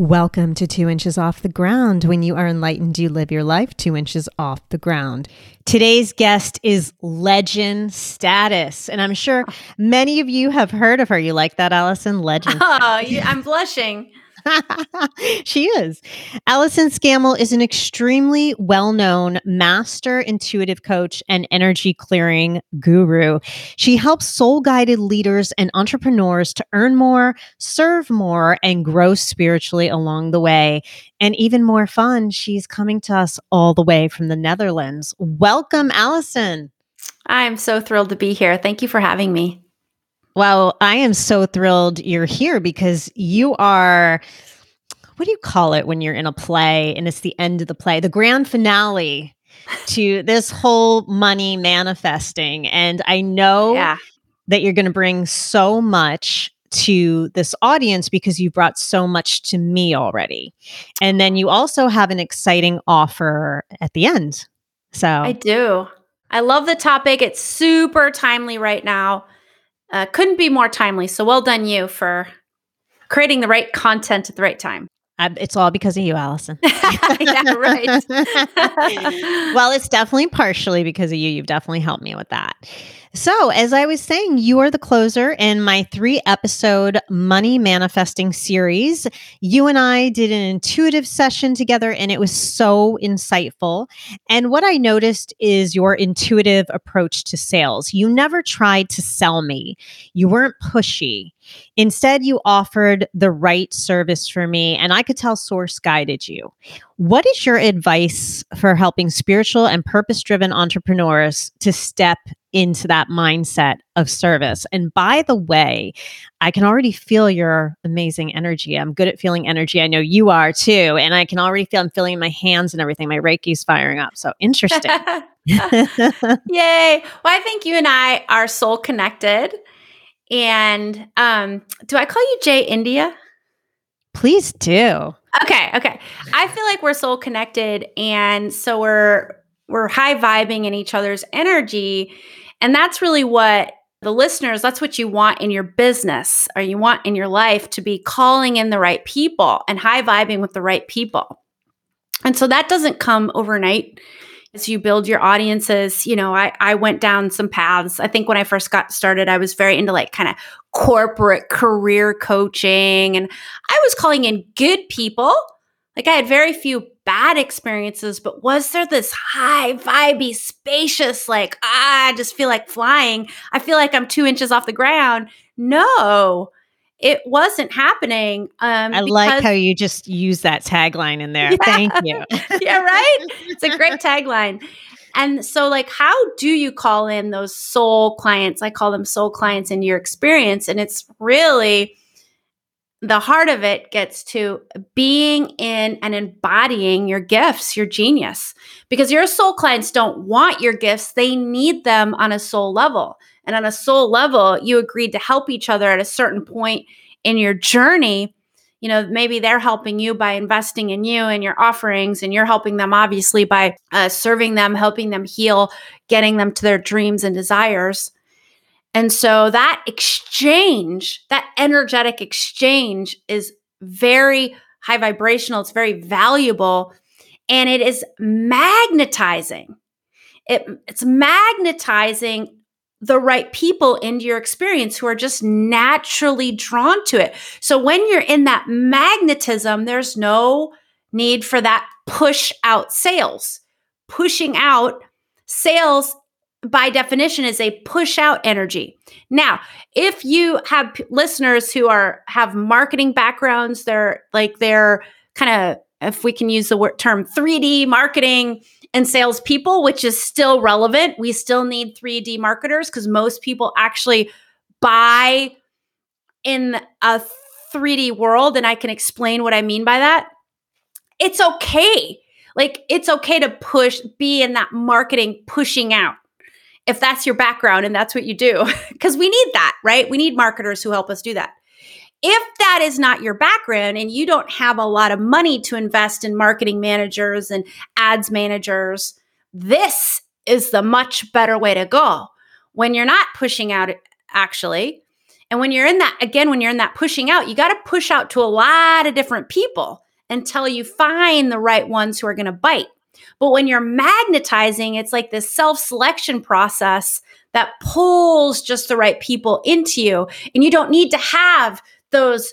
Welcome to Two Inches Off the Ground. When you are enlightened, you live your life two inches off the ground. Today's guest is legend status. And I'm sure many of you have heard of her. You like that, Allyson? Legend. Oh, I'm blushing. she is. Allyson Scammell is an extremely well known master intuitive coach and energy clearing guru. She helps soul guided leaders and entrepreneurs to earn more, serve more, and grow spiritually along the way. And even more fun, she's coming to us all the way from the Netherlands. Welcome, Allyson. I'm so thrilled to be here. Thank you for having me. Well, I am so thrilled you're here because you are what do you call it when you're in a play and it's the end of the play, the grand finale to this whole money manifesting. And I know yeah. that you're going to bring so much to this audience because you brought so much to me already. And then you also have an exciting offer at the end. So I do. I love the topic. It's super timely right now. Uh, couldn't be more timely. So well done, you, for creating the right content at the right time. it's all because of you, Allyson. yeah, right. well, it's definitely partially because of you. You've definitely helped me with that. So, as I was saying, you are the closer in my three episode money manifesting series. You and I did an intuitive session together, and it was so insightful. And what I noticed is your intuitive approach to sales. You never tried to sell me, you weren't pushy. Instead, you offered the right service for me, and I could tell Source guided you. What is your advice for helping spiritual and purpose driven entrepreneurs to step into that mindset of service. And by the way, I can already feel your amazing energy. I'm good at feeling energy. I know you are too. And I can already feel I'm feeling my hands and everything. My Reiki's firing up. So interesting. Yay. Well, I think you and I are soul connected. And um, do I call you Jay India? Please do. Okay, okay. I feel like we're soul connected and so we're we're high vibing in each other's energy and that's really what the listeners, that's what you want in your business or you want in your life to be calling in the right people and high vibing with the right people. And so that doesn't come overnight as you build your audiences. You know, I, I went down some paths. I think when I first got started, I was very into like kind of corporate career coaching and I was calling in good people. Like I had very few bad experiences, but was there this high, vibey, spacious, like, ah, I just feel like flying? I feel like I'm two inches off the ground. No, it wasn't happening. Um, I because- like how you just use that tagline in there. Yeah. Thank you. yeah, right? It's a great tagline. And so, like, how do you call in those soul clients? I call them soul clients in your experience. And it's really the heart of it gets to being in and embodying your gifts, your genius. Because your soul clients don't want your gifts, they need them on a soul level. And on a soul level, you agreed to help each other at a certain point in your journey. You know, maybe they're helping you by investing in you and your offerings, and you're helping them obviously by uh, serving them, helping them heal, getting them to their dreams and desires. And so that exchange, that energetic exchange is very high vibrational, it's very valuable, and it is magnetizing. It, it's magnetizing the right people into your experience who are just naturally drawn to it. So when you're in that magnetism, there's no need for that push out sales. Pushing out sales by definition is a push out energy. Now, if you have p- listeners who are have marketing backgrounds, they're like they're kind of if we can use the word term 3D marketing and salespeople, which is still relevant. We still need 3D marketers because most people actually buy in a 3D world, and I can explain what I mean by that. It's okay. Like it's okay to push, be in that marketing pushing out if that's your background and that's what you do, because we need that, right? We need marketers who help us do that. If that is not your background and you don't have a lot of money to invest in marketing managers and ads managers, this is the much better way to go. When you're not pushing out, actually, And when you're in that, again, when you're in that pushing out, you got to push out to a lot of different people until you find the right ones who are going to bite. But when you're magnetizing, it's like this self selection process that pulls just the right people into you. And you don't need to have those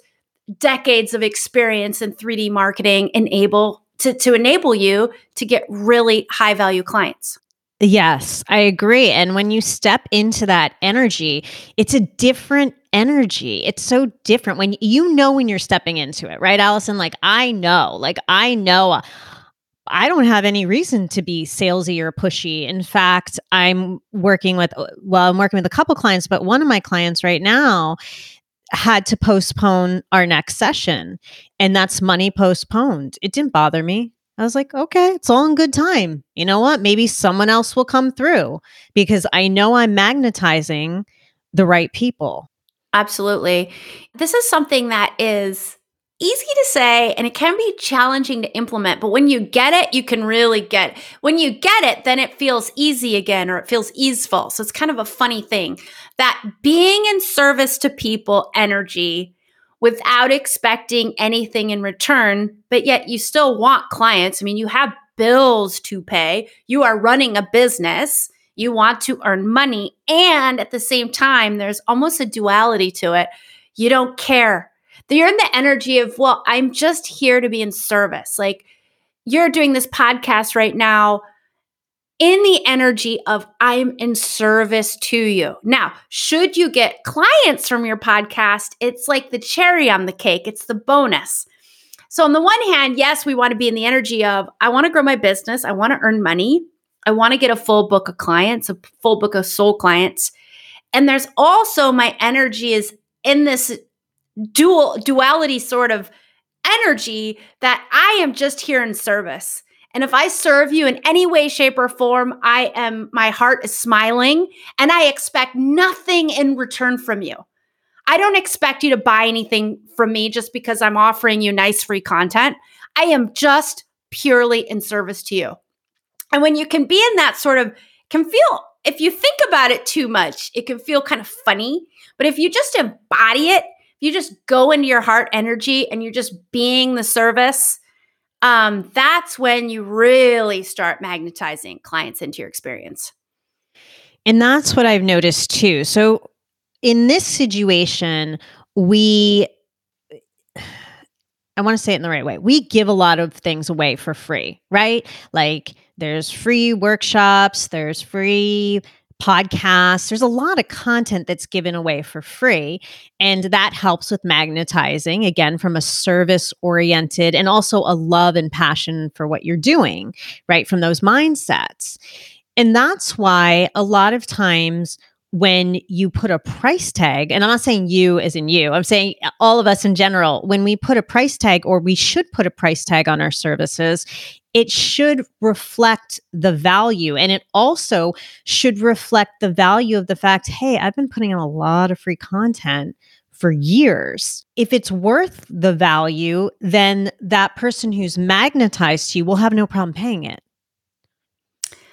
decades of experience in 3D marketing enable to, to enable you to get really high value clients. Yes, I agree. And when you step into that energy, it's a different energy. It's so different when you know when you're stepping into it, right, Allyson? Like, I know, like, I know. Uh, I don't have any reason to be salesy or pushy. In fact, I'm working with, uh, well, I'm working with a couple clients, but one of my clients right now had to postpone our next session, and that's money postponed. It didn't bother me. I was like, okay, it's all in good time. You know what? Maybe someone else will come through because I know I'm magnetizing the right people. Absolutely. This is something that is easy to say and it can be challenging to implement, but when you get it, you can really get. When you get it, then it feels easy again or it feels easeful. So it's kind of a funny thing that being in service to people energy without expecting anything in return, but yet you still want clients. I mean, you have bills to pay, you are running a business, you want to earn money. And at the same time, there's almost a duality to it. You don't care. You're in the energy of, well, I'm just here to be in service. Like you're doing this podcast right now in the energy of I'm in service to you. Now, should you get clients from your podcast, it's like the cherry on the cake, it's the bonus. So, on the one hand, yes, we want to be in the energy of I want to grow my business, I want to earn money, I want to get a full book of clients, a full book of soul clients. And there's also my energy is in this dual duality sort of energy that I am just here in service. And if I serve you in any way, shape, or form, I am, my heart is smiling and I expect nothing in return from you. I don't expect you to buy anything from me just because I'm offering you nice free content. I am just purely in service to you. And when you can be in that sort of, can feel, if you think about it too much, it can feel kind of funny. But if you just embody it, you just go into your heart energy and you're just being the service, um, that's when you really start magnetizing clients into your experience. And that's what I've noticed too. So in this situation, we I want to say it in the right way. We give a lot of things away for free, right? Like there's free workshops, there's free podcasts. There's a lot of content that's given away for free. And that helps with magnetizing, again, from a service oriented and also a love and passion for what you're doing, right? From those mindsets. And that's why a lot of times when you put a price tag, and I'm not saying you as in you, I'm saying all of us in general, when we put a price tag or we should put a price tag on our services, it should reflect the value. And it also should reflect the value of the fact hey i've been putting out a lot of free content for years. If it's worth the value then that person who's magnetized to you will have no problem paying it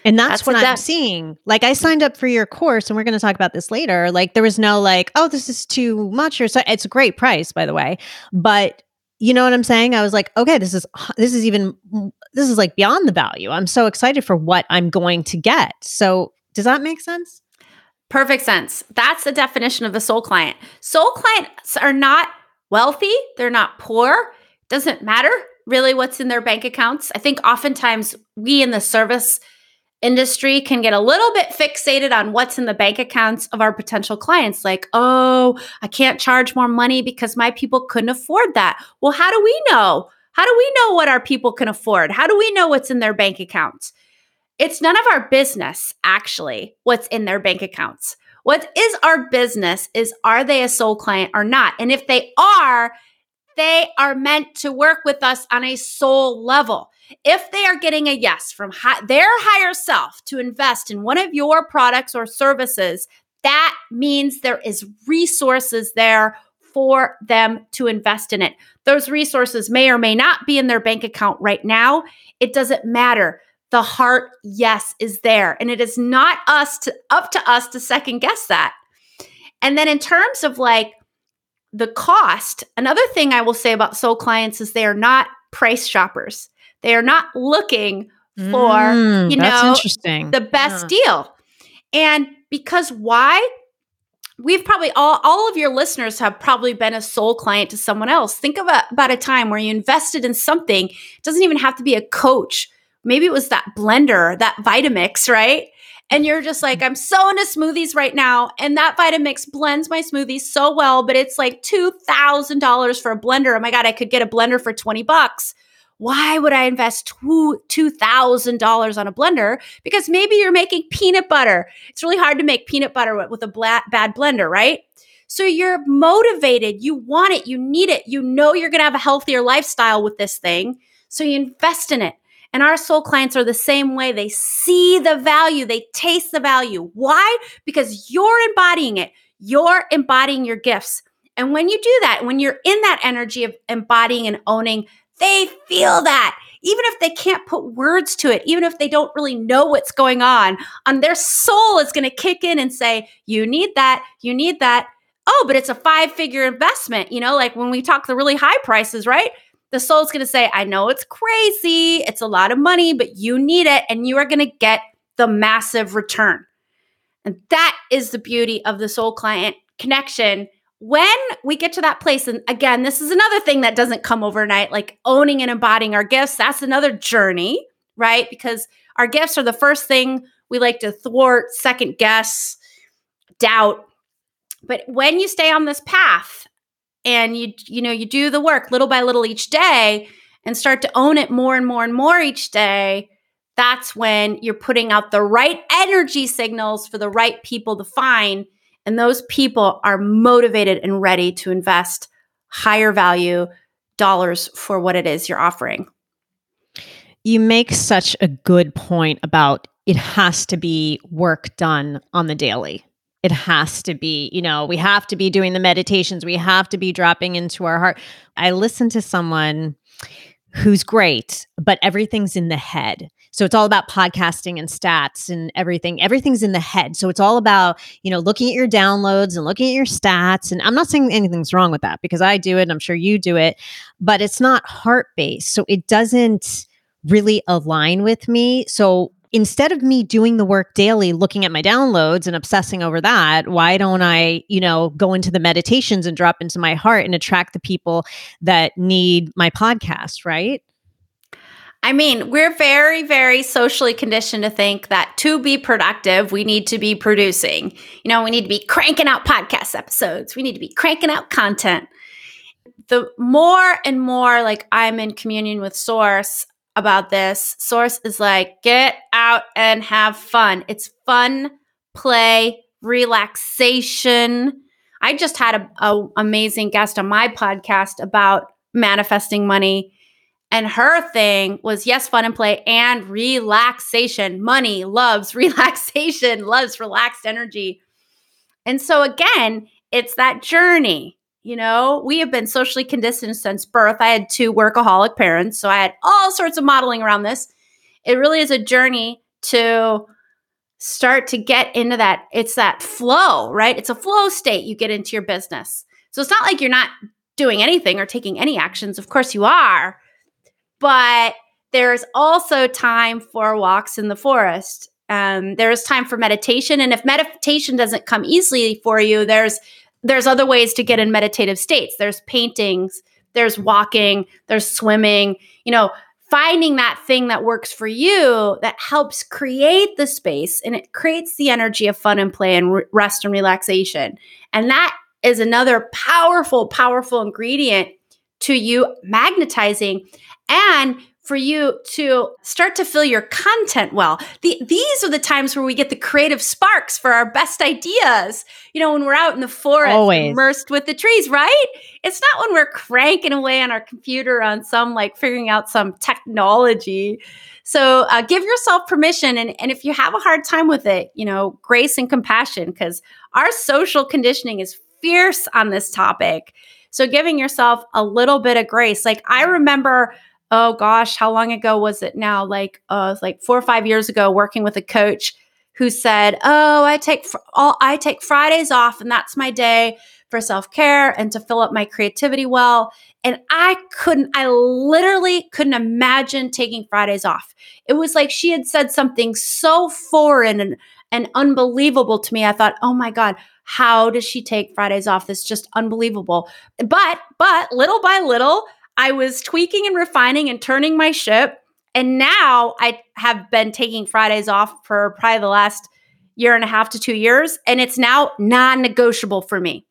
and that's, that's what I'm seeing. Like I signed up for your course and we're going to talk about this later. Like there was no like, oh, this is too much or so it's a great price by the way. But you know what I'm saying? I was like, okay, this is this is even this is like beyond the value. I'm so excited for what I'm going to get. So, does that make sense? Perfect sense. That's the definition of a soul client. Soul clients are not wealthy, they're not poor. Doesn't matter really what's in their bank accounts. I think oftentimes we in the service industry can get a little bit fixated on what's in the bank accounts of our potential clients. Like, oh, I can't charge more money because my people couldn't afford that. Well, how do we know? How do we know what our people can afford? How do we know what's in their bank accounts? It's none of our business, actually, what's in their bank accounts. What is our business is are they a soul client or not? And if they are, they are meant to work with us on a soul level. If they are getting a yes from their higher self to invest in one of your products or services, that means there is resources there for them to invest in it. Those resources may or may not be in their bank account right now. It doesn't matter. The heart yes is there and it is not us to up to us to second guess that. And then in terms of like the cost, another thing I will say about soul clients is they are not price shoppers. They are not looking for, Mm, you know, interesting. the best Yeah. deal. And because why? We've probably all all of your listeners have probably been a soul client to someone else. Think about about a time where you invested in something. It doesn't even have to be a coach. Maybe it was that blender, that Vitamix, right? And you're just like, I'm so into smoothies right now. And that Vitamix blends my smoothies so well, but it's like $2,000 for a blender. Oh my God, I could get a blender for 20 bucks. Why would I invest two $2,000 on a blender? Because maybe you're making peanut butter. It's really hard to make peanut butter with, with a bla- bad blender, right? So you're motivated. You want it. You need it. You know you're going to have a healthier lifestyle with this thing. So you invest in it. And our soul clients are the same way. They see the value, they taste the value. Why? Because you're embodying it. You're embodying your gifts. And when you do that, when you're in that energy of embodying and owning, they feel that. Even if they can't put words to it, even if they don't really know what's going on, on their soul is going to kick in and say, You need that. You need that. Oh, but it's a five figure investment. You know, like when we talk the really high prices, right? the soul's going to say, I know it's crazy, it's a lot of money, but you need it, and you are going to get the massive return. And that is the beauty of the soul client connection. When we get to that place, and again, this is another thing that doesn't come overnight, like owning and embodying our gifts, that's another journey, right? Because our gifts are the first thing we like to thwart, second guess, doubt. But when you stay on this path and you you know you do the work little by little each day and start to own it more and more and more each day that's when you're putting out the right energy signals for the right people to find and those people are motivated and ready to invest higher value dollars for what it is you're offering You make such a good point about it has to be work done on the daily. It has to be, you know, we have to be doing the meditations. We have to be dropping into our heart. I listened to someone who's great, but everything's in the head. So it's all about podcasting and stats and everything. Everything's in the head. So it's all about, you know, looking at your downloads and looking at your stats. And I'm not saying anything's wrong with that because I do it and I'm sure you do it, but it's not heart based. So it doesn't really align with me. So instead of me doing the work daily, looking at my downloads and obsessing over that, why don't I, you know, go into the meditations and drop into my heart and attract the people that need my podcast, right? I mean, we're very, very socially conditioned to think that to be productive, we need to be producing. You know, we need to be cranking out podcast episodes, we need to be cranking out content. The more and more like I'm in communion with Source about this, Source is like, get out and have fun. It's fun, play, relaxation. I just had a, a amazing guest on my podcast about manifesting money and her thing was yes, fun and play and relaxation. Money loves relaxation, loves relaxed energy. And so, again, it's that journey. You know, we have been socially conditioned since birth. I had two workaholic parents, so I had all sorts of modeling around this. It really is a journey to start to get into that. It's that flow, right? It's a flow state you get into your business. So it's not like you're not doing anything or taking any actions. Of course, you are but there's also time for walks in the forest. Um, there's time for meditation, and if meditation doesn't come easily for you, there's there's other ways to get in meditative states. There's paintings, there's walking, there's swimming. You know, finding that thing that works for you that helps create the space and it creates the energy of fun and play and re- rest and relaxation. And that is another powerful, powerful ingredient to you magnetizing and for you to start to fill your content well. The, these are the times where we get the creative sparks for our best ideas. You know, when we're out in the forest, Always. immersed with the trees, right? It's not when we're cranking away on our computer on some like figuring out some technology. So uh, give yourself permission. And, and if you have a hard time with it, you know, grace and compassion, because our social conditioning is fierce on this topic. So giving yourself a little bit of grace. Like I remember oh gosh, how long ago was it now? Like uh like 4 or 5 years ago working with a coach who said, "Oh, I take fr- all I take Fridays off and that's my day for self-care and to fill up my creativity well." And I couldn't I literally couldn't imagine taking Fridays off. It was like she had said something so foreign and and unbelievable to me. I thought, "Oh my god, how does she take Fridays off? This is just unbelievable." But but little by little, I was tweaking and refining and turning my ship and now I have been taking Fridays off for probably the last year and a half to two years. And it's now non negotiable for me.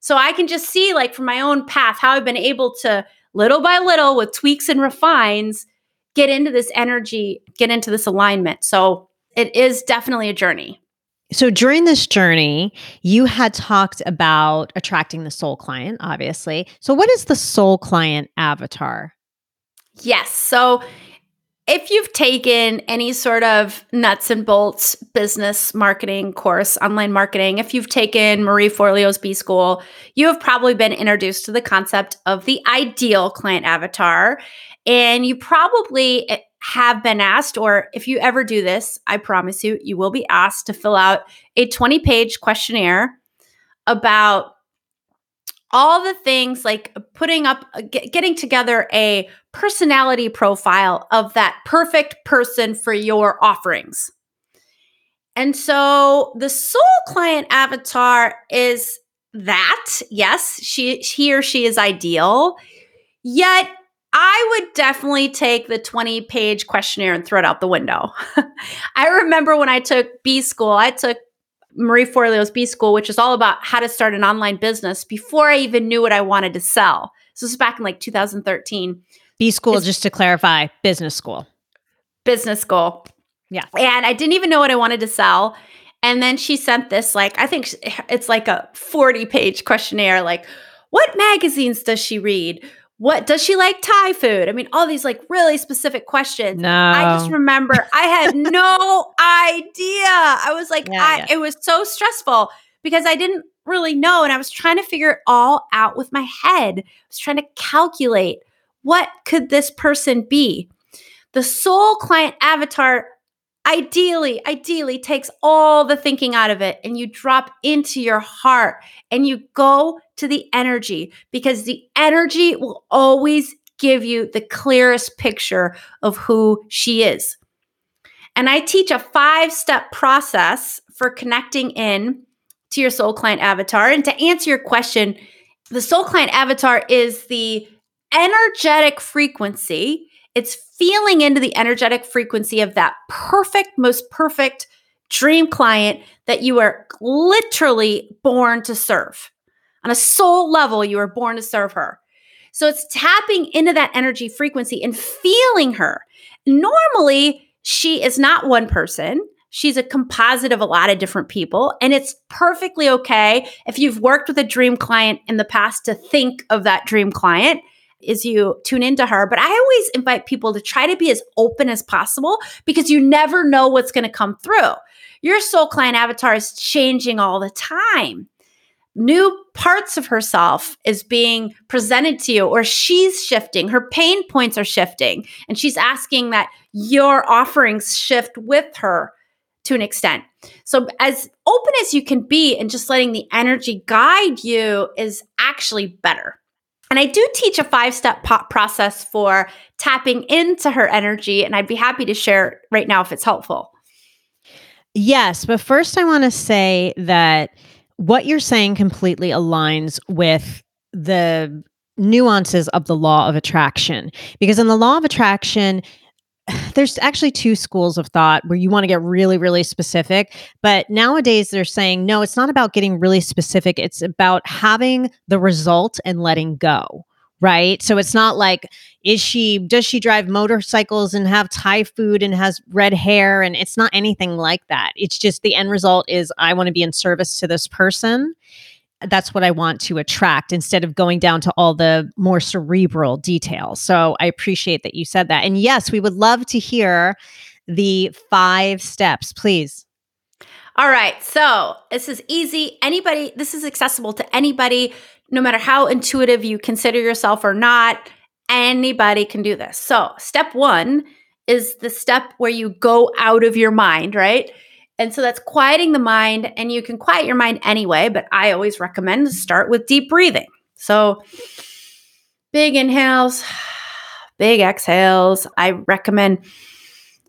So I can just see, like, from my own path, how I've been able to little by little with tweaks and refines get into this energy, get into this alignment. So it is definitely a journey. So during this journey, you had talked about attracting the soul client, obviously. So, what is the soul client avatar? Yes. So if you've taken any sort of nuts and bolts business marketing course, online marketing, if you've taken Marie Forleo's B School, you have probably been introduced to the concept of the ideal client avatar. And you probably have been asked, or if you ever do this, I promise you, you will be asked to fill out a 20 page questionnaire about all the things like putting up, uh, getting together a personality profile of that perfect person for your offerings. And so the soul client avatar is that. Yes, she he or she is ideal. Yet I would definitely take the 20 page questionnaire and throw it out the window. I remember when I took B school, I took Marie Forleo's B School, which is all about how to start an online business before I even knew what I wanted to sell. So this was back in like 2013. B School, it's, just to clarify, business school. Business school. Yeah. And I didn't even know what I wanted to sell. And then she sent this, like, I think it's like a 40 page questionnaire, like, what magazines does she read? What does she like Thai food? I mean, all these like really specific questions. No. I just remember I had no idea. I was like, yeah, I, yeah. it was so stressful because I didn't really know. And I was trying to figure it all out with my head. I was trying to calculate what could this person be? The soul client avatar ideally, ideally takes all the thinking out of it and you drop into your heart and you go to the energy because the energy will always give you the clearest picture of who she is. And I teach a five step process for connecting in to your soul client avatar. And to answer your question, the soul client avatar is the energetic frequency it's feeling into the energetic frequency of that perfect, most perfect dream client that you are literally born to serve. On a soul level, you are born to serve her. So it's tapping into that energy frequency and feeling her. Normally, she is not one person. She's a composite of a lot of different people. And it's perfectly okay if you've worked with a dream client in the past to think of that dream client as you tune into her. But I always invite people to try to be as open as possible because you never know what's going to come through. Your soul client avatar is changing all the time. New parts of herself is being presented to you, or she's shifting. Her pain points are shifting, and she's asking that your offerings shift with her to an extent. So, as open as you can be and just letting the energy guide you is actually better. And I do teach a five step process for tapping into her energy. And I'd be happy to share right now if it's helpful. Yes. But first, I want to say that what you're saying completely aligns with the nuances of the law of attraction. Because in the law of attraction, there's actually two schools of thought where you want to get really really specific. But nowadays they're saying no it's not about getting really specific. It's about having the result and letting go right so it's not like is she does she drive motorcycles and have thai food and has red hair and it's not anything like that it's just the end result is i want to be in service to this person that's what I want to attract instead of going down to all the more cerebral details. So I appreciate that you said that. And yes, we would love to hear the five steps, please. All right. So this is easy. Anybody, this is accessible to anybody, no matter how intuitive you consider yourself or not. Anybody can do this. So, step one is the step where you go out of your mind, right? And so that's quieting the mind, and you can quiet your mind anyway, but I always recommend to start with deep breathing. So, big inhales, big exhales. I recommend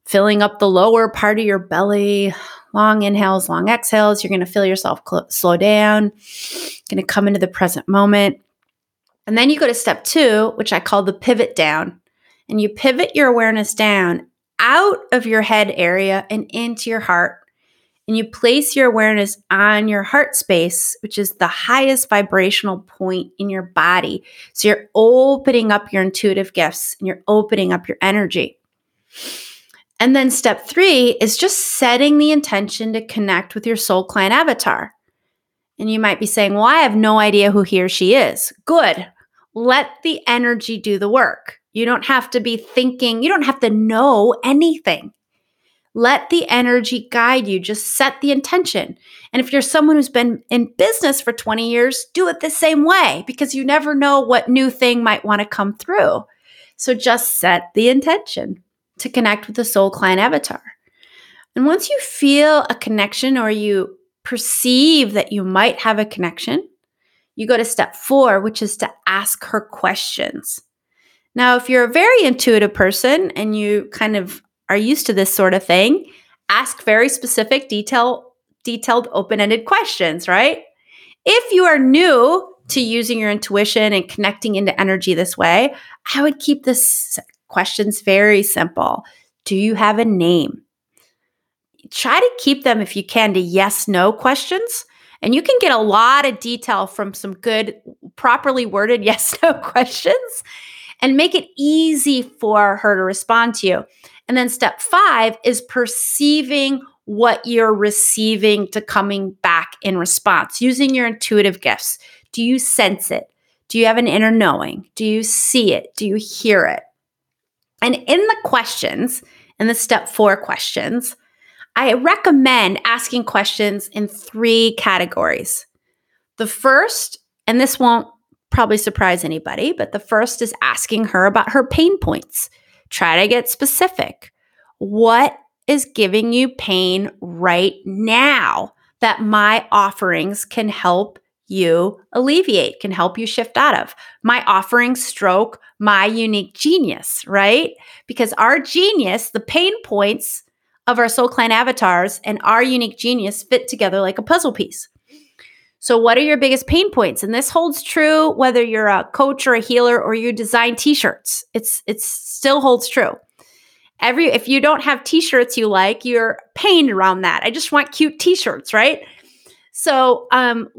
filling up the lower part of your belly, long inhales, long exhales. You're going to feel yourself cl- slow down, going to come into the present moment. And then you go to step two, which I call the pivot down. And you pivot your awareness down out of your head area and into your heart. And you place your awareness on your heart space, which is the highest vibrational point in your body. So you're opening up your intuitive gifts and you're opening up your energy. And then step three is just setting the intention to connect with your soul client avatar. And you might be saying, Well, I have no idea who he or she is. Good. Let the energy do the work. You don't have to be thinking, you don't have to know anything. Let the energy guide you. Just set the intention. And if you're someone who's been in business for 20 years, do it the same way because you never know what new thing might want to come through. So just set the intention to connect with the soul client avatar. And once you feel a connection or you perceive that you might have a connection, you go to step four, which is to ask her questions. Now, if you're a very intuitive person and you kind of are used to this sort of thing, ask very specific, detail, detailed, open-ended questions, right? If you are new to using your intuition and connecting into energy this way, I would keep this questions very simple. Do you have a name? Try to keep them, if you can, to yes no questions. And you can get a lot of detail from some good, properly worded yes no questions and make it easy for her to respond to you. And then step five is perceiving what you're receiving to coming back in response using your intuitive gifts. Do you sense it? Do you have an inner knowing? Do you see it? Do you hear it? And in the questions, in the step four questions, I recommend asking questions in three categories. The first, and this won't probably surprise anybody, but the first is asking her about her pain points. Try to get specific. What is giving you pain right now that my offerings can help you alleviate, can help you shift out of. My offering stroke, my unique genius, right? Because our genius, the pain points of our soul client avatars and our unique genius fit together like a puzzle piece. So, what are your biggest pain points? And this holds true whether you're a coach or a healer or you design t-shirts. It's it still holds true. Every if you don't have t-shirts you like, you're pained around that. I just want cute t-shirts, right? So, um,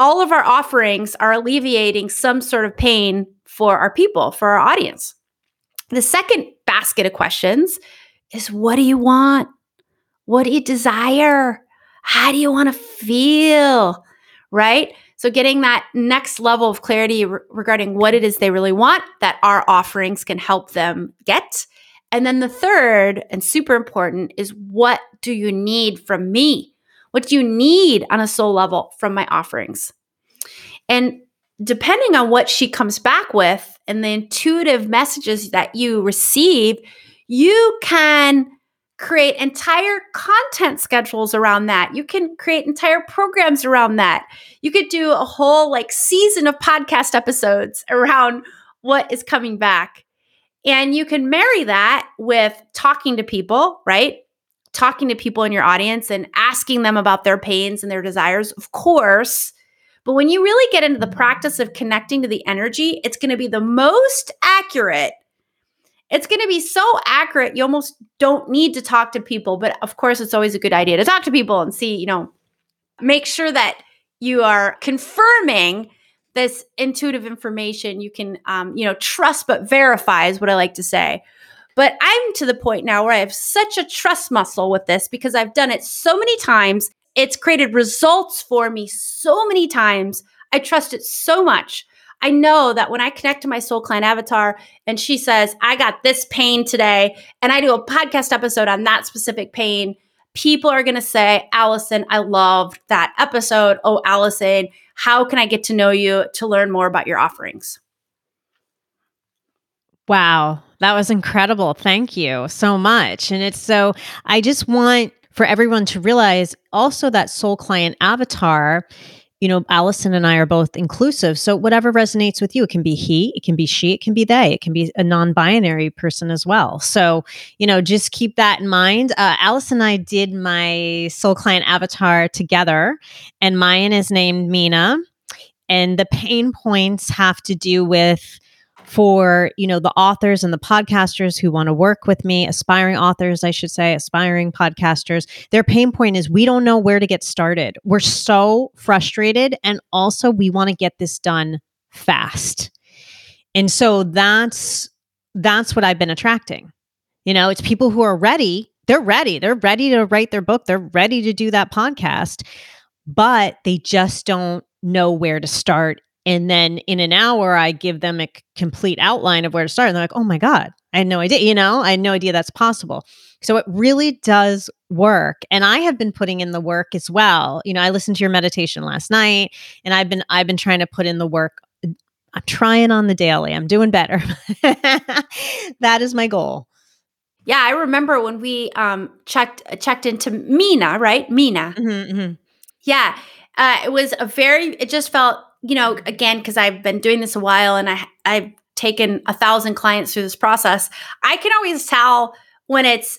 all of our offerings are alleviating some sort of pain for our people, for our audience. The second basket of questions is what do you want? What do you desire? How do you want to feel? Right? So, getting that next level of clarity re- regarding what it is they really want that our offerings can help them get. And then the third and super important is what do you need from me? What do you need on a soul level from my offerings? And depending on what she comes back with and the intuitive messages that you receive, you can create entire content schedules around that. You can create entire programs around that. You could do a whole like season of podcast episodes around what is coming back. And you can marry that with talking to people, right? Talking to people in your audience and asking them about their pains and their desires, of course. But when you really get into the practice of connecting to the energy, it's going to be the most accurate. It's going to be so accurate, you almost don't need to talk to people. But of course, it's always a good idea to talk to people and see, you know, make sure that you are confirming this intuitive information you can, um, you know, trust but verify is what I like to say. But I'm to the point now where I have such a trust muscle with this because I've done it so many times. It's created results for me so many times. I trust it so much. I know that when I connect to my soul client avatar and she says, I got this pain today, and I do a podcast episode on that specific pain, people are going to say, Allyson, I loved that episode. Oh, Allyson, how can I get to know you to learn more about your offerings? Wow, that was incredible. Thank you so much. And it's so, I just want for everyone to realize also that soul client avatar you know, Allyson and I are both inclusive. So whatever resonates with you, it can be he, it can be she, it can be they, it can be a non-binary person as well. So, you know, just keep that in mind. Uh, Allyson and I did my soul client avatar together, and mine is named Mina. And the pain points have to do with for you know the authors and the podcasters who want to work with me aspiring authors i should say aspiring podcasters. Their pain point is we don't know where to get started. We're so frustrated and also we want to get this done fast. And so that's that's what i've been attracting. You know it's people who are ready they're ready they're ready to write their book they're ready to do that podcast but they just don't know where to start and then in an hour, I give them a complete outline of where to start. And they're like, oh my God, I had no idea. You know, I had no idea that's possible. So it really does work. And I have been putting in the work as well. You know, I listened to your meditation last night and I've been I've been trying to put in the work. I'm trying on the daily. I'm doing better. that is my goal. Yeah, I remember when we um checked checked into Mina, right? Mina. Mm-hmm, mm-hmm. Yeah. Uh, it was a very it just felt you know, again, because I've been doing this a while and I I've taken a thousand clients through this process, I can always tell when it's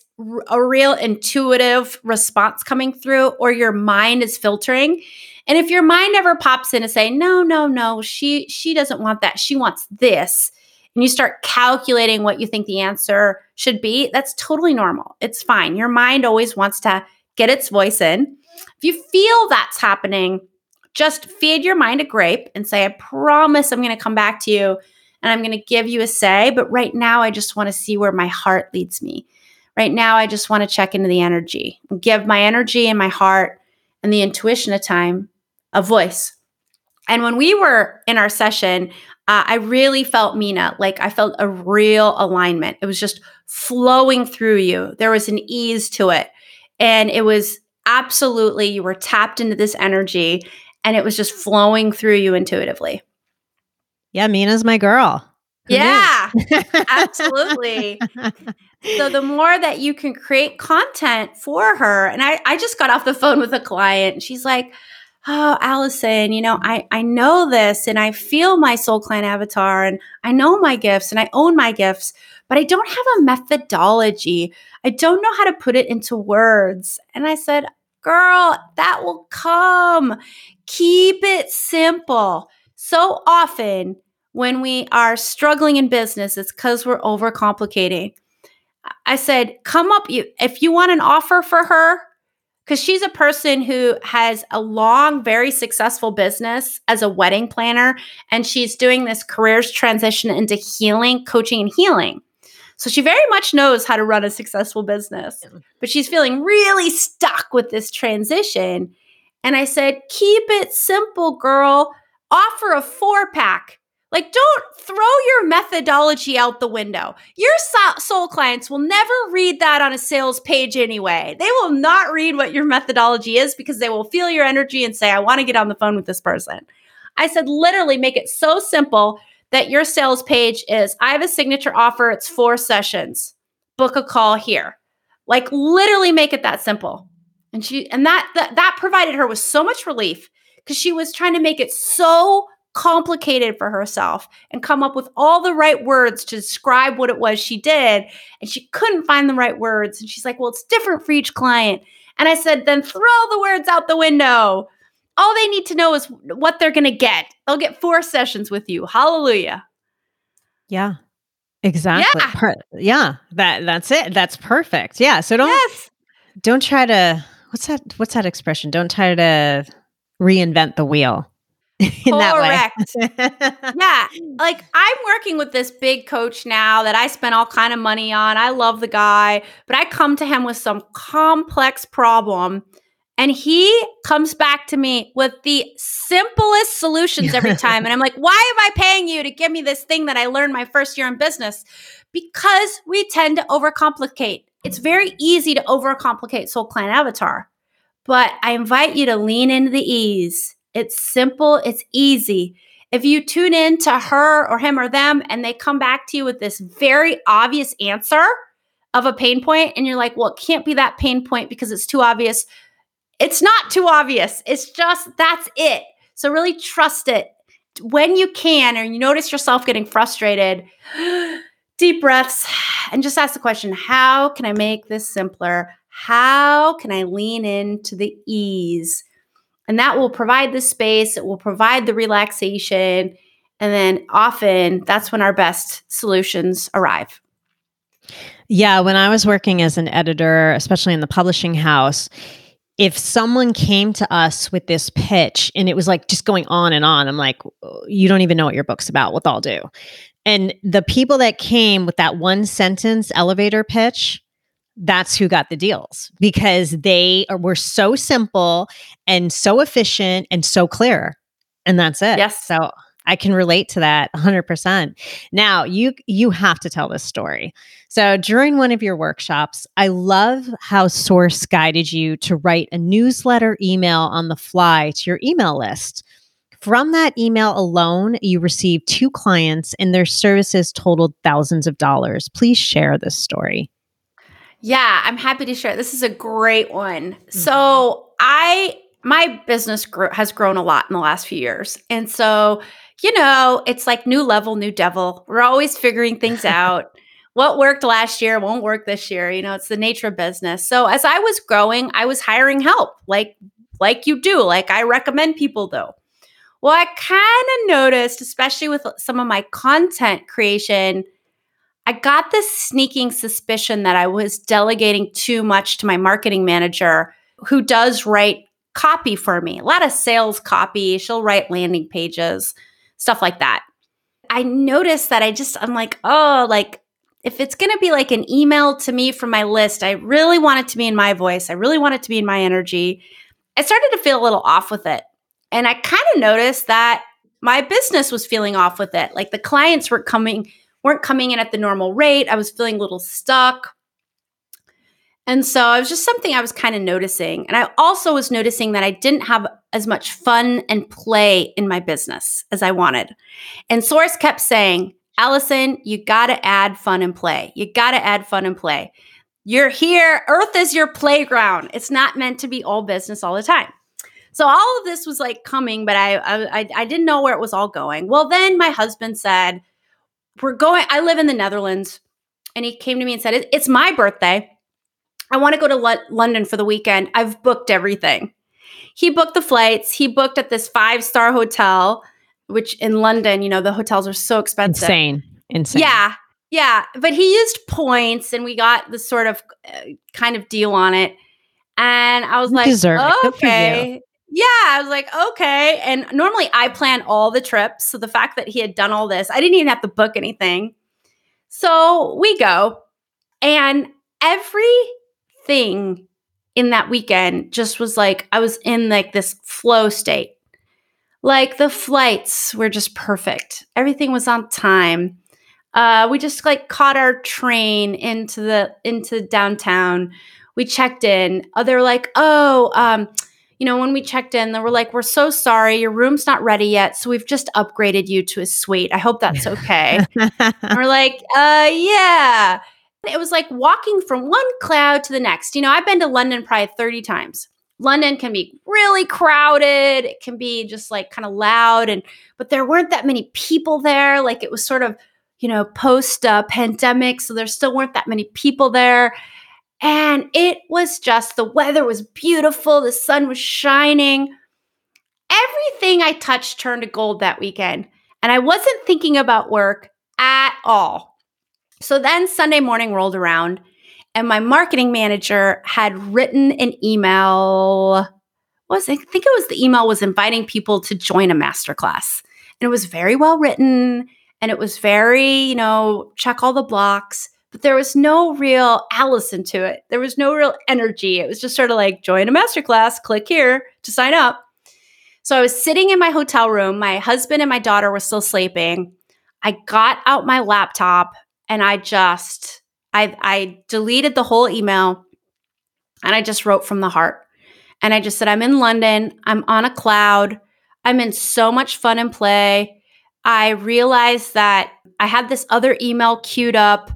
a real intuitive response coming through or your mind is filtering. And if your mind ever pops in and say, no, no, no, she she doesn't want that. She wants this. And you start calculating what you think the answer should be, that's totally normal. It's fine. Your mind always wants to get its voice in. If you feel that's happening, just feed your mind a grape and say, I promise I'm going to come back to you and I'm going to give you a say. But right now, I just want to see where my heart leads me. Right now, I just want to check into the energy give my energy and my heart and the intuition of time a voice. And when we were in our session, uh, I really felt Mina, like I felt a real alignment. It was just flowing through you. There was an ease to it. And it was absolutely, you were tapped into this energy and it was just flowing through you intuitively. Yeah, Mina's my girl. Who yeah, absolutely. So the more that you can create content for her, and I, I just got off the phone with a client, and she's like, "Oh, Allyson, you know, I I know this, and I feel my soul client avatar, and I know my gifts, and I own my gifts, but I don't have a methodology. I don't know how to put it into words." And I said, "Girl, that will come. Keep it simple. So often, when we are struggling in business, it's because we're overcomplicating. I said, come up, you if you want an offer for her, because she's a person who has a long, very successful business as a wedding planner, and she's doing this careers transition into healing, coaching, and healing. So she very much knows how to run a successful business, but she's feeling really stuck with this transition. And I said, keep it simple, girl. Offer a four pack. Like, don't throw your methodology out the window. Your soul clients will never read that on a sales page anyway. They will not read what your methodology is because they will feel your energy and say, I want to get on the phone with this person. I said, literally make it so simple that your sales page is I have a signature offer, it's four sessions. Book a call here. Like, literally make it that simple. And she and that that, that provided her with so much relief because she was trying to make it so complicated for herself and come up with all the right words to describe what it was she did and she couldn't find the right words and she's like well it's different for each client and i said then throw the words out the window all they need to know is what they're going to get. They'll get four sessions with you. Hallelujah. Yeah. Exactly. Yeah, per- yeah. That that's it. That's perfect. Yeah. So don't yes. don't try to what's that what's that expression? Don't try to reinvent the wheel in Correct. that way. yeah. Like I'm working with this big coach now that I spent all kind of money on. I love the guy, but I come to him with some complex problem and he comes back to me with the simplest solutions every time. and I'm like, why am I paying you to give me this thing that I learned my first year in business? Because we tend to overcomplicate. It's very easy to overcomplicate Soul Client Avatar, but I invite you to lean into the ease. It's simple, it's easy. If you tune in to her or him or them and they come back to you with this very obvious answer, of a pain point and you're like, well, it can't be that pain point because it's too obvious. It's not too obvious. It's just that's it. So really trust it. When you can, or you notice yourself getting frustrated, deep breaths and just ask the question How can I make this simpler? How can I lean into the ease? And that will provide the space, it will provide the relaxation. And then often that's when our best solutions arrive. Yeah, when I was working as an editor, especially in the publishing house, if someone came to us with this pitch and it was like just going on and on, I'm like, you don't even know what your book's about with all due. And the people that came with that one sentence elevator pitch, that's who got the deals because they are, were so simple and so efficient and so clear. And that's it. Yes. So I can relate to that 100%. Now, you you have to tell this story. So, during one of your workshops, I love how Source guided you to write a newsletter email on the fly to your email list. From that email alone, you received two clients and their services totaled thousands of dollars. Please share this story. Yeah, I'm happy to share. This is a great one. Mm-hmm. So, I my business has grown a lot in the last few years. And so, you know, it's like new level, new devil. We're always figuring things out. what worked last year won't work this year. You know, it's the nature of business. So as I was growing, I was hiring help, like like you do. Like I recommend people though. Well, I kind of noticed, especially with some of my content creation, I got this sneaking suspicion that I was delegating too much to my marketing manager who does write copy for me, a lot of sales copy. She'll write landing pages, stuff like that. I noticed that I just, I'm like, oh, like if it's going to be like an email to me from my list, I really want it to be in my voice. I really want it to be in my energy. I started to feel a little off with it. And I kind of noticed that my business was feeling off with it. Like the clients were coming weren't coming in at the normal rate. I was feeling a little stuck. And so it was just something I was kind of noticing. And I also was noticing that I didn't have as much fun and play in my business as I wanted. And Source kept saying, Allyson, you got to add fun and play. You got to add fun and play. You're here. Earth is your playground. It's not meant to be all business all the time. So all of this was like coming, but I, I I didn't know where it was all going. Well, then my husband said, "We're going. I live in the Netherlands," and he came to me and said, "It's my birthday. I want to go to Lo- London for the weekend. I've booked everything." He booked the flights. He booked at this five star hotel, which in London, you know, the hotels are so expensive. Insane, insane. Yeah, yeah. But he used points, and we got this sort of uh, kind of deal on it. And I was you like, okay. Yeah, I was like, okay. And normally I plan all the trips. So the fact that he had done all this, I didn't even have to book anything. So we go. And everything in that weekend just was like, I was in like this flow state. Like the flights were just perfect. Everything was on time. Uh, we just like caught our train into the into downtown. We checked in. Uh, they're like, oh, um, you know, when we checked in, they were like, We're so sorry, your room's not ready yet. So we've just upgraded you to a suite. I hope that's okay. we're like, uh, yeah. It was like walking from one cloud to the next. You know, I've been to London probably 30 times. London can be really crowded. It can be just like kind of loud and but there weren't that many people there. Like it was sort of, you know, post uh, pandemic, so there still weren't that many people there. And it was just the weather was beautiful, the sun was shining. Everything I touched turned to gold that weekend. And I wasn't thinking about work at all. So then Sunday morning rolled around, and my marketing manager had written an email. Was I think it was the email was inviting people to join a masterclass. And it was very well written and it was very, you know, check all the blocks but there was no real Allyson to it. There was no real energy. It was just sort of like join a masterclass, click here to sign up. So I was sitting in my hotel room. My husband and my daughter were still sleeping. I got out my laptop and I just I I deleted the whole email and I just wrote from the heart. And I just said I'm in London. I'm on a cloud. I'm in so much fun and play. I realized that I had this other email queued up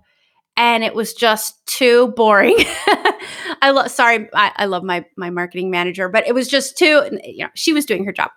and it was just too boring. I love sorry, I, I, love my my marketing manager, but it was just too you know, she was doing her job.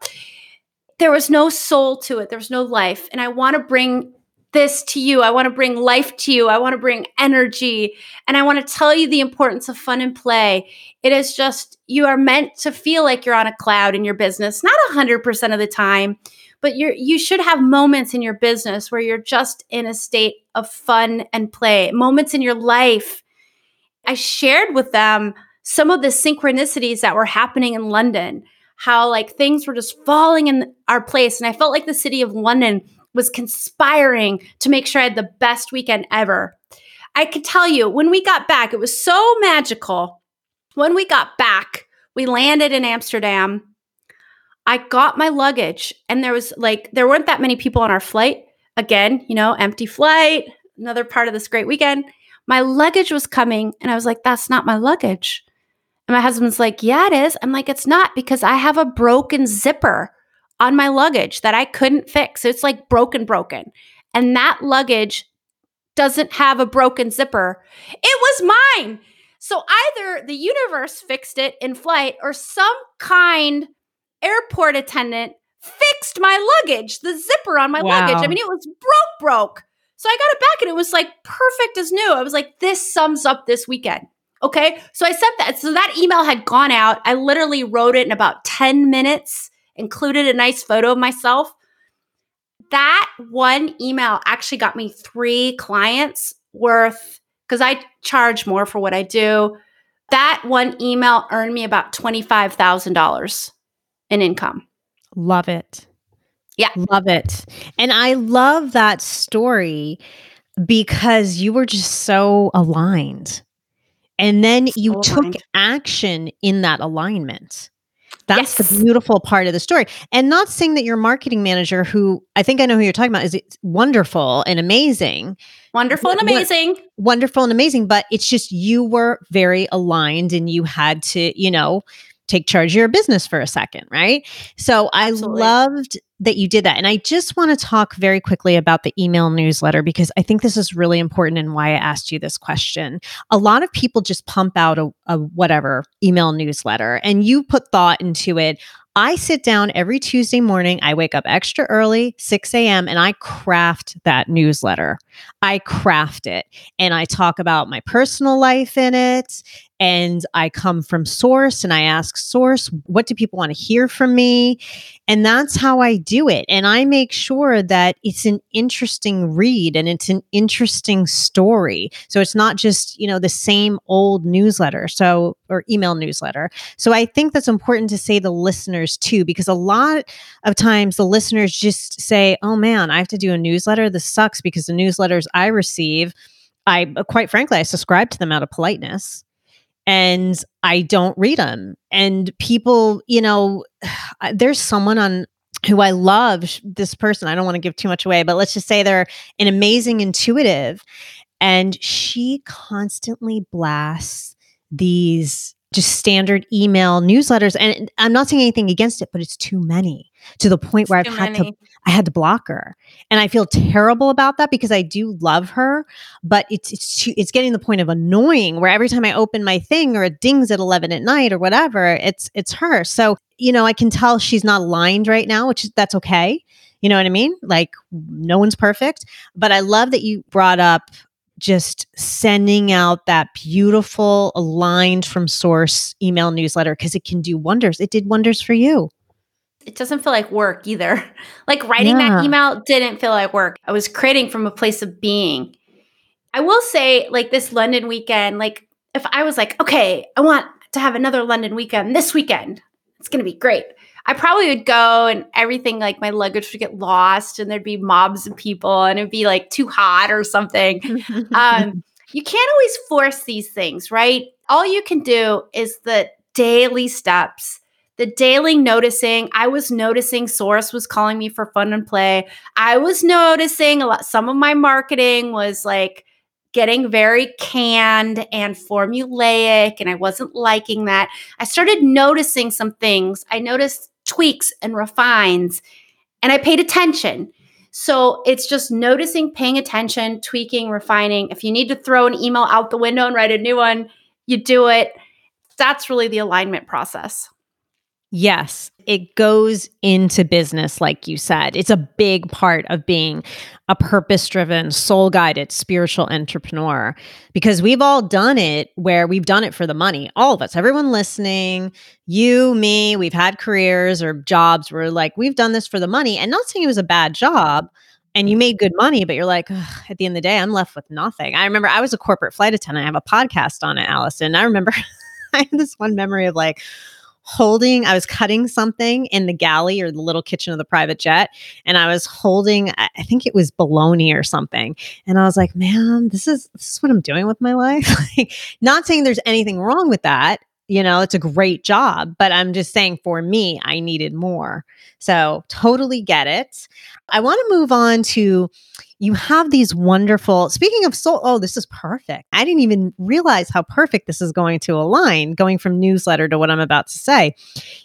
There was no soul to it. There was no life. And I want to bring this to you. I want to bring life to you. I want to bring energy. And I want to tell you the importance of fun and play. It is just, you are meant to feel like you're on a cloud in your business, not 100% of the time, but you're, you should have moments in your business where you're just in a state of fun and play, moments in your life. I shared with them some of the synchronicities that were happening in London, how like things were just falling in our place. And I felt like the city of London was conspiring to make sure I had the best weekend ever. I could tell you when we got back, it was so magical. When we got back, we landed in Amsterdam. I got my luggage, and there was like, there weren't that many people on our flight. Again, you know, empty flight, another part of this great weekend. My luggage was coming, and I was like, that's not my luggage. And my husband's like, yeah, it is. I'm like, it's not because I have a broken zipper on my luggage that I couldn't fix. It's like broken, broken. And that luggage doesn't have a broken zipper. It was mine. So either the universe fixed it in flight or some kind airport attendant fixed my luggage, the zipper on my wow. luggage. I mean, it was broke, broke. So I got it back and it was like perfect as new. I was like, this sums up this weekend. Okay. So I sent that. So that email had gone out. I literally wrote it in about 10 minutes included a nice photo of myself. That one email actually got me three clients worth because I charge more for what I do. That one email earned me about $25,000 in income. Love it. Yeah. Love it. And I love that story because you were just so aligned. And then so you aligned. took action in that alignment. That's yes. the beautiful part of the story. And not saying that your marketing manager, who I think I know who you're talking about, is wonderful and amazing. Wonderful and amazing. Wonderful and amazing. But it's just you were very aligned and you had to, you know, take charge of your business for a second, right? So I loved that you did that. And I just want to talk very quickly about the email newsletter because I think this is really important and why I asked you this question. A lot of people just pump out a, a whatever email newsletter and you put thought into it. I sit down every Tuesday morning. I wake up extra early, 6 a.m., and I craft that newsletter. I craft it and I talk about my personal life in it and I come from source and I ask source, what do people want to hear from me? And that's how I do it. And I make sure that it's an interesting read and it's an interesting story. So it's not just, you know, the same old newsletter. So, or email newsletter. So I think that's important to say to listeners too, because a lot of times the listeners just say, oh man, I have to do a newsletter. This sucks because the newsletters I receive, I quite frankly, I subscribe to them out of politeness and I don't read them. And people, you know, there's someone on who I love, this person, I don't want to give too much away, but let's just say they're an amazing intuitive. And she constantly blasts these just standard email newsletters. And I'm not saying anything against it, but it's too many to the point where I've had many. to I had to block her. And I feel terrible about that because I do love her, but it's it's it's getting the point of annoying where every time I open my thing or it dings at 11 at night or whatever, it's it's her. So, you know, I can tell she's not aligned right now, which is that's okay. You know what I mean? Like no one's perfect, but I love that you brought up just sending out that beautiful aligned from source email newsletter because it can do wonders. It did wonders for you. It doesn't feel like work either. Like writing yeah. that email didn't feel like work. I was creating from a place of being. I will say, like this London weekend, like if I was like, okay, I want to have another London weekend this weekend, it's going to be great. I probably would go and everything like my luggage would get lost and there'd be mobs of people and it'd be like too hot or something. um, you can't always force these things, right? All you can do is the daily steps, the daily noticing. I was noticing Source was calling me for fun and play. I was noticing a lot, some of my marketing was like, getting very canned and formulaic, and I wasn't liking that. I started noticing some things. I noticed tweaks and refines, and I paid attention. So it's just noticing, paying attention, tweaking, refining. If you need to throw an email out the window and write a new one, you do it. That's really the alignment process. Yes, it goes into business, like you said. It's a big part of being a purpose driven, soul guided, spiritual entrepreneur because we've all done it where we've done it for the money. All of us, everyone listening, you, me, we've had careers or jobs where like we've done this for the money and not saying it was a bad job and you made good money, but you're like, at the end of the day, I'm left with nothing. I remember I was a corporate flight attendant. I have a podcast on it, Allyson. I remember I have this one memory of like, holding, I was cutting something in the galley or the little kitchen of the private jet. And I was holding, I think it was bologna or something. And I was like, man, this is this is what I'm doing with my life. like, not saying there's anything wrong with that. You know, it's a great job, but I'm just saying for me, I needed more. So totally get it. I want to move on to you have these wonderful speaking of soul oh this is perfect i didn't even realize how perfect this is going to align going from newsletter to what i'm about to say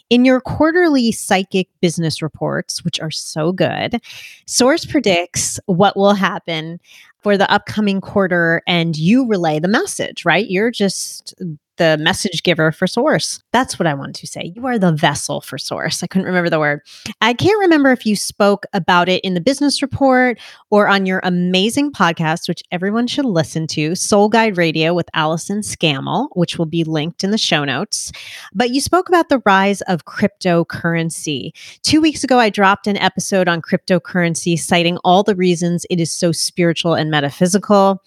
in your quarterly psychic business reports which are so good source predicts what will happen for the upcoming quarter and you relay the message right you're just the message giver for source. That's what I wanted to say. You are the vessel for source. I couldn't remember the word. I can't remember if you spoke about it in the business report or on your amazing podcast, which everyone should listen to, Soul Guide Radio with Allyson Scammell, which will be linked in the show notes. But you spoke about the rise of cryptocurrency. Two weeks ago, I dropped an episode on cryptocurrency, citing all the reasons it is so spiritual and metaphysical.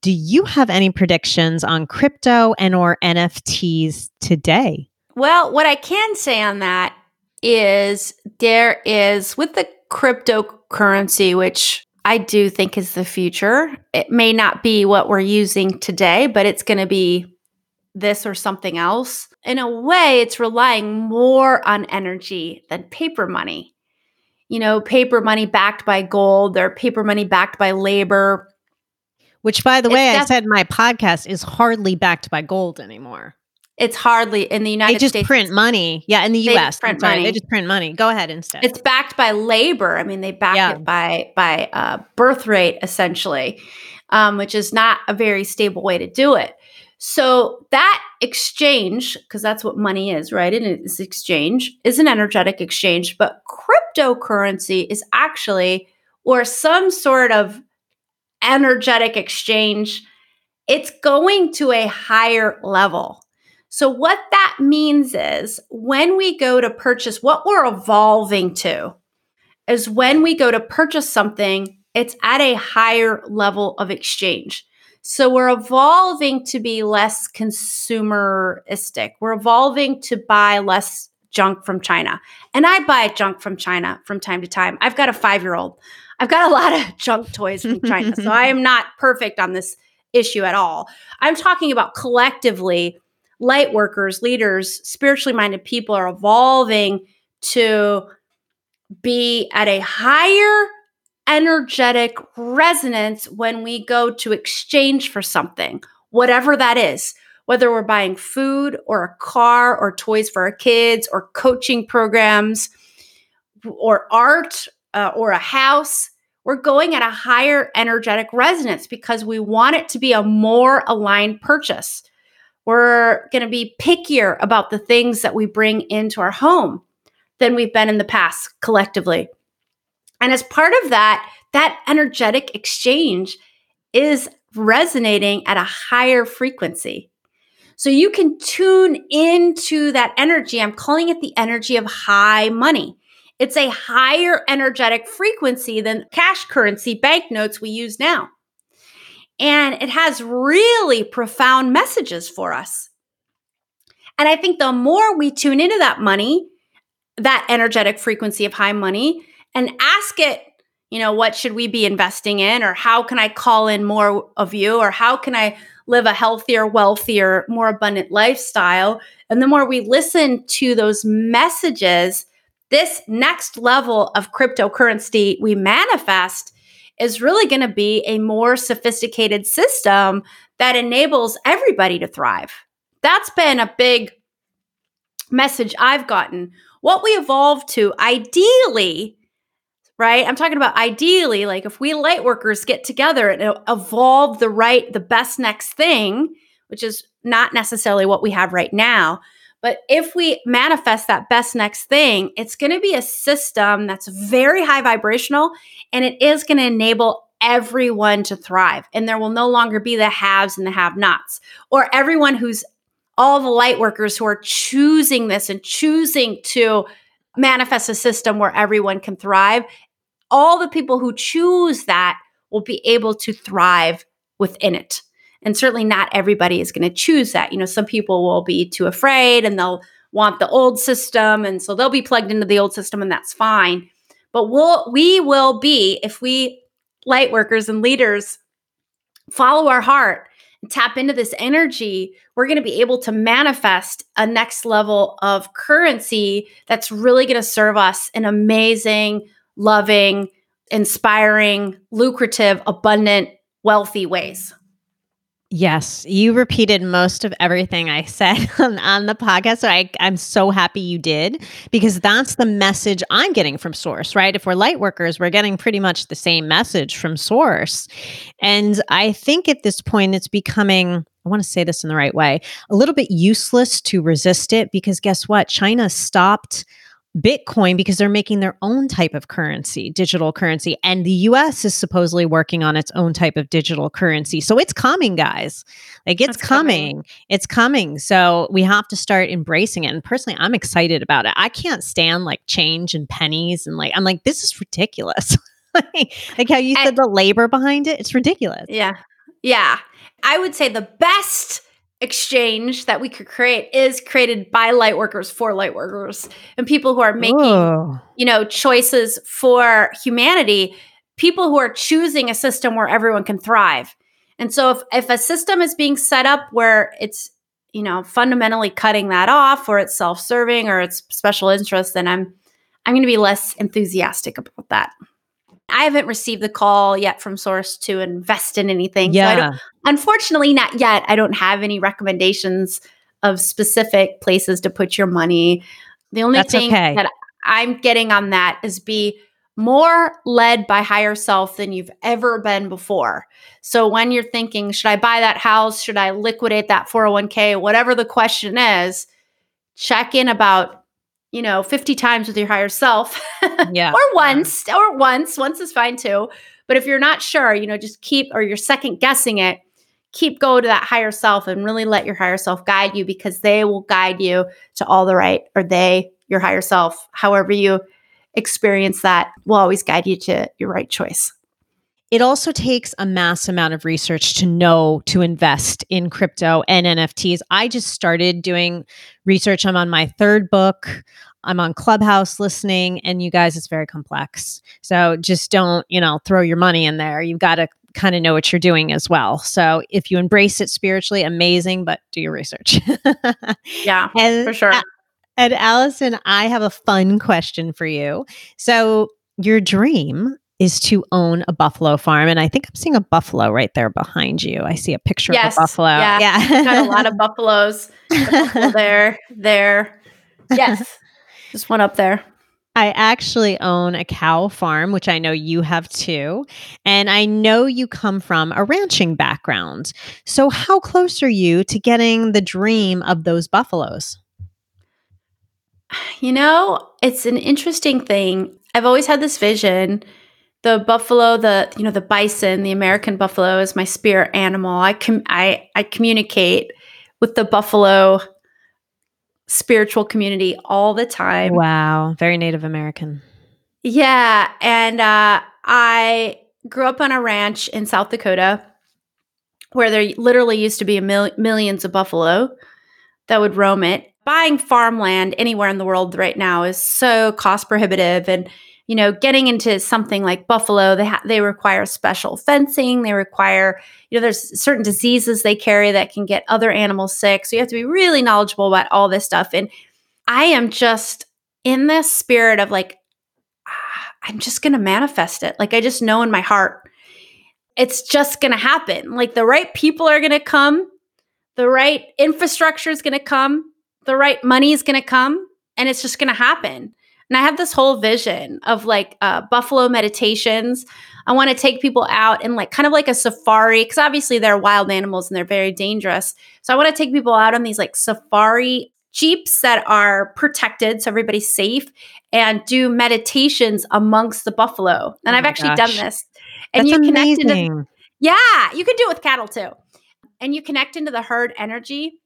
Do you have any predictions on crypto and or NFTs today? Well, what I can say on that is there is with the cryptocurrency which I do think is the future. It may not be what we're using today, but it's going to be this or something else. In a way, it's relying more on energy than paper money. You know, paper money backed by gold or paper money backed by labor which, by the way, def- I said my podcast is hardly backed by gold anymore. It's hardly in the United States. They just States, print money. Yeah, in the U.S. Print sorry, money. They just print money. Go ahead instead. It's backed by labor. I mean, they back yeah. it by by uh, birth rate essentially, um, which is not a very stable way to do it. So that exchange, because that's what money is, right? It is exchange, is an energetic exchange. But cryptocurrency is actually, or some sort of energetic exchange, it's going to a higher level. So, what that means is when we go to purchase, what we're evolving to is when we go to purchase something, it's at a higher level of exchange. So, we're evolving to be less consumeristic. We're evolving to buy less junk from China. And I buy junk from China from time to time. I've got a five year old. I've got a lot of junk toys from China. so I am not perfect on this issue at all. I'm talking about collectively, light workers, leaders, spiritually minded people are evolving to be at a higher energetic resonance when we go to exchange for something, whatever that is. Whether we're buying food or a car or toys for our kids or coaching programs or art uh, or a house, we're going at a higher energetic resonance because we want it to be a more aligned purchase. We're going to be pickier about the things that we bring into our home than we've been in the past collectively. And as part of that, that energetic exchange is resonating at a higher frequency. So you can tune into that energy. I'm calling it the energy of high money. It's a higher energetic frequency than cash currency banknotes we use now. And it has really profound messages for us. And I think the more we tune into that money, that energetic frequency of high money, and ask it, you know, what should we be investing in? Or how can I call in more of you? Or how can I live a healthier, wealthier, more abundant lifestyle? And the more we listen to those messages, this next level of cryptocurrency we manifest is really going to be a more sophisticated system that enables everybody to thrive. That's been a big message I've gotten. What we evolve to, ideally, right? I'm talking about ideally, like if we light workers get together and evolve the right, the best next thing, which is not necessarily what we have right now. But if we manifest that best next thing, it's going to be a system that's very high vibrational and it is going to enable everyone to thrive. And there will no longer be the haves and the have nots, or everyone who's all the light workers who are choosing this and choosing to manifest a system where everyone can thrive all the people who choose that will be able to thrive within it. And certainly not everybody is going to choose that. You know, some people will be too afraid and they'll want the old system and so they'll be plugged into the old system and that's fine. But we'll we will be if we light workers and leaders follow our heart and tap into this energy, we're going to be able to manifest a next level of currency that's really going to serve us in amazing loving, inspiring, lucrative, abundant, wealthy ways. Yes, you repeated most of everything I said on, on the podcast. So I, I'm so happy you did because that's the message I'm getting from Source, right? If we're light workers, we're getting pretty much the same message from Source. And I think at this point, it's becoming I want to say this in the right way, a little bit useless to resist it because guess what? China stopped Bitcoin because they're making their own type of currency, digital currency. And the US is supposedly working on its own type of digital currency. So it's coming, guys. Like it's coming. coming. It's coming. So we have to start embracing it. And personally, I'm excited about it. I can't stand like change and pennies. And like, I'm like, this is ridiculous. like how you eh said the labor behind it. It's ridiculous. Yeah. Yeah. I would say the best exchange that we could create is created by light workers for light workers and people who are making you know choices for humanity people who are choosing a system where everyone can thrive. And so if if a system is being set up where it's you know fundamentally cutting that off or it's self-serving or it's special interest then i'm i'm going to be less enthusiastic about that I haven't received the call yet from Source to invest in anything. Yeah. So unfortunately, not yet. I don't have any recommendations of specific places to put your money. The only That's thing okay. that I'm getting on that is be more led by higher self than you've ever been before. So when you're thinking, should I buy that house? Should I liquidate that 401k? Whatever the question is, check in about you know 50 times with your higher self yeah or once or once once is fine too. But if you're not sure you know just keep or you're second guessing it keep go to that higher self and really let your higher self guide you because they will guide you to all the right or they your higher self however you experience that will always guide you to your right choice it also takes a mass amount of research to know to invest in crypto and NFTs. I just started doing research. I'm on my third book. I'm on Clubhouse listening, and you guys, it's very complex. So just don't, you know, throw your money in there. You've got to kind of know what you're doing as well. So if you embrace it spiritually, amazing, but do your research. yeah, and, for sure. Uh, and Allyson, I have a fun question for you. So your dream is to own a buffalo farm. And I think I'm seeing a buffalo right there behind you. I see a picture yes, of a buffalo. Yeah. yeah. Got a lot of buffaloes buffalo there, there. Yes. Just one up there. I actually own a cow farm, which I know you have too. And I know you come from a ranching background. So, how close are you to getting the dream of those buffaloes? You know, it's an interesting thing. I've always had this vision the buffalo, the you know the bison, the American buffalo is my spirit animal. I com- I I communicate with the buffalo spiritual community all the time. Wow, very Native American. Yeah, and uh, I grew up on a ranch in South Dakota where there literally used to be mil- millions of buffalo that would roam it. Buying farmland anywhere in the world right now is so cost prohibitive and you know, getting into something like buffalo, they ha- they require special fencing. They require, you know, there's certain diseases they carry that can get other animals sick. So you have to be really knowledgeable about all this stuff. And I am just in this spirit of like, ah, I'm just going to manifest it. Like I just know in my heart, it's just going to happen. Like the right people are going to come, the right infrastructure is going to come, the right money is going to come, and it's just going to happen. And I have this whole vision of like uh, buffalo meditations. I want to take people out and like kind of like a safari, because obviously they're wild animals and they're very dangerous. So I want to take people out on these like safari jeeps that are protected so everybody's safe and do meditations amongst the buffalo. And Oh I've actually gosh. done this. And That's you connect into amazing. yeah, you can do it with cattle too. And you connect into the herd energy.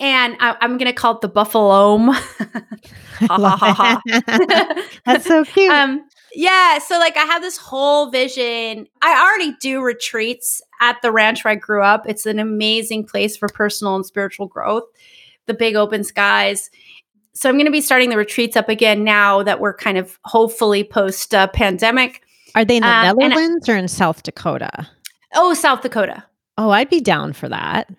And I, am going to call it the buffaloome. I love ha, ha. That's so cute. um, yeah. So, like, I have this whole vision. I already do retreats at the ranch where I grew up. It's an amazing place for personal and spiritual growth, the big open skies. So, I'm going to be starting the retreats up again now that we're kind of hopefully post uh, pandemic. Are they in the um, and I- Netherlands or in South Dakota? Oh, South Dakota. Oh, I'd be down for that.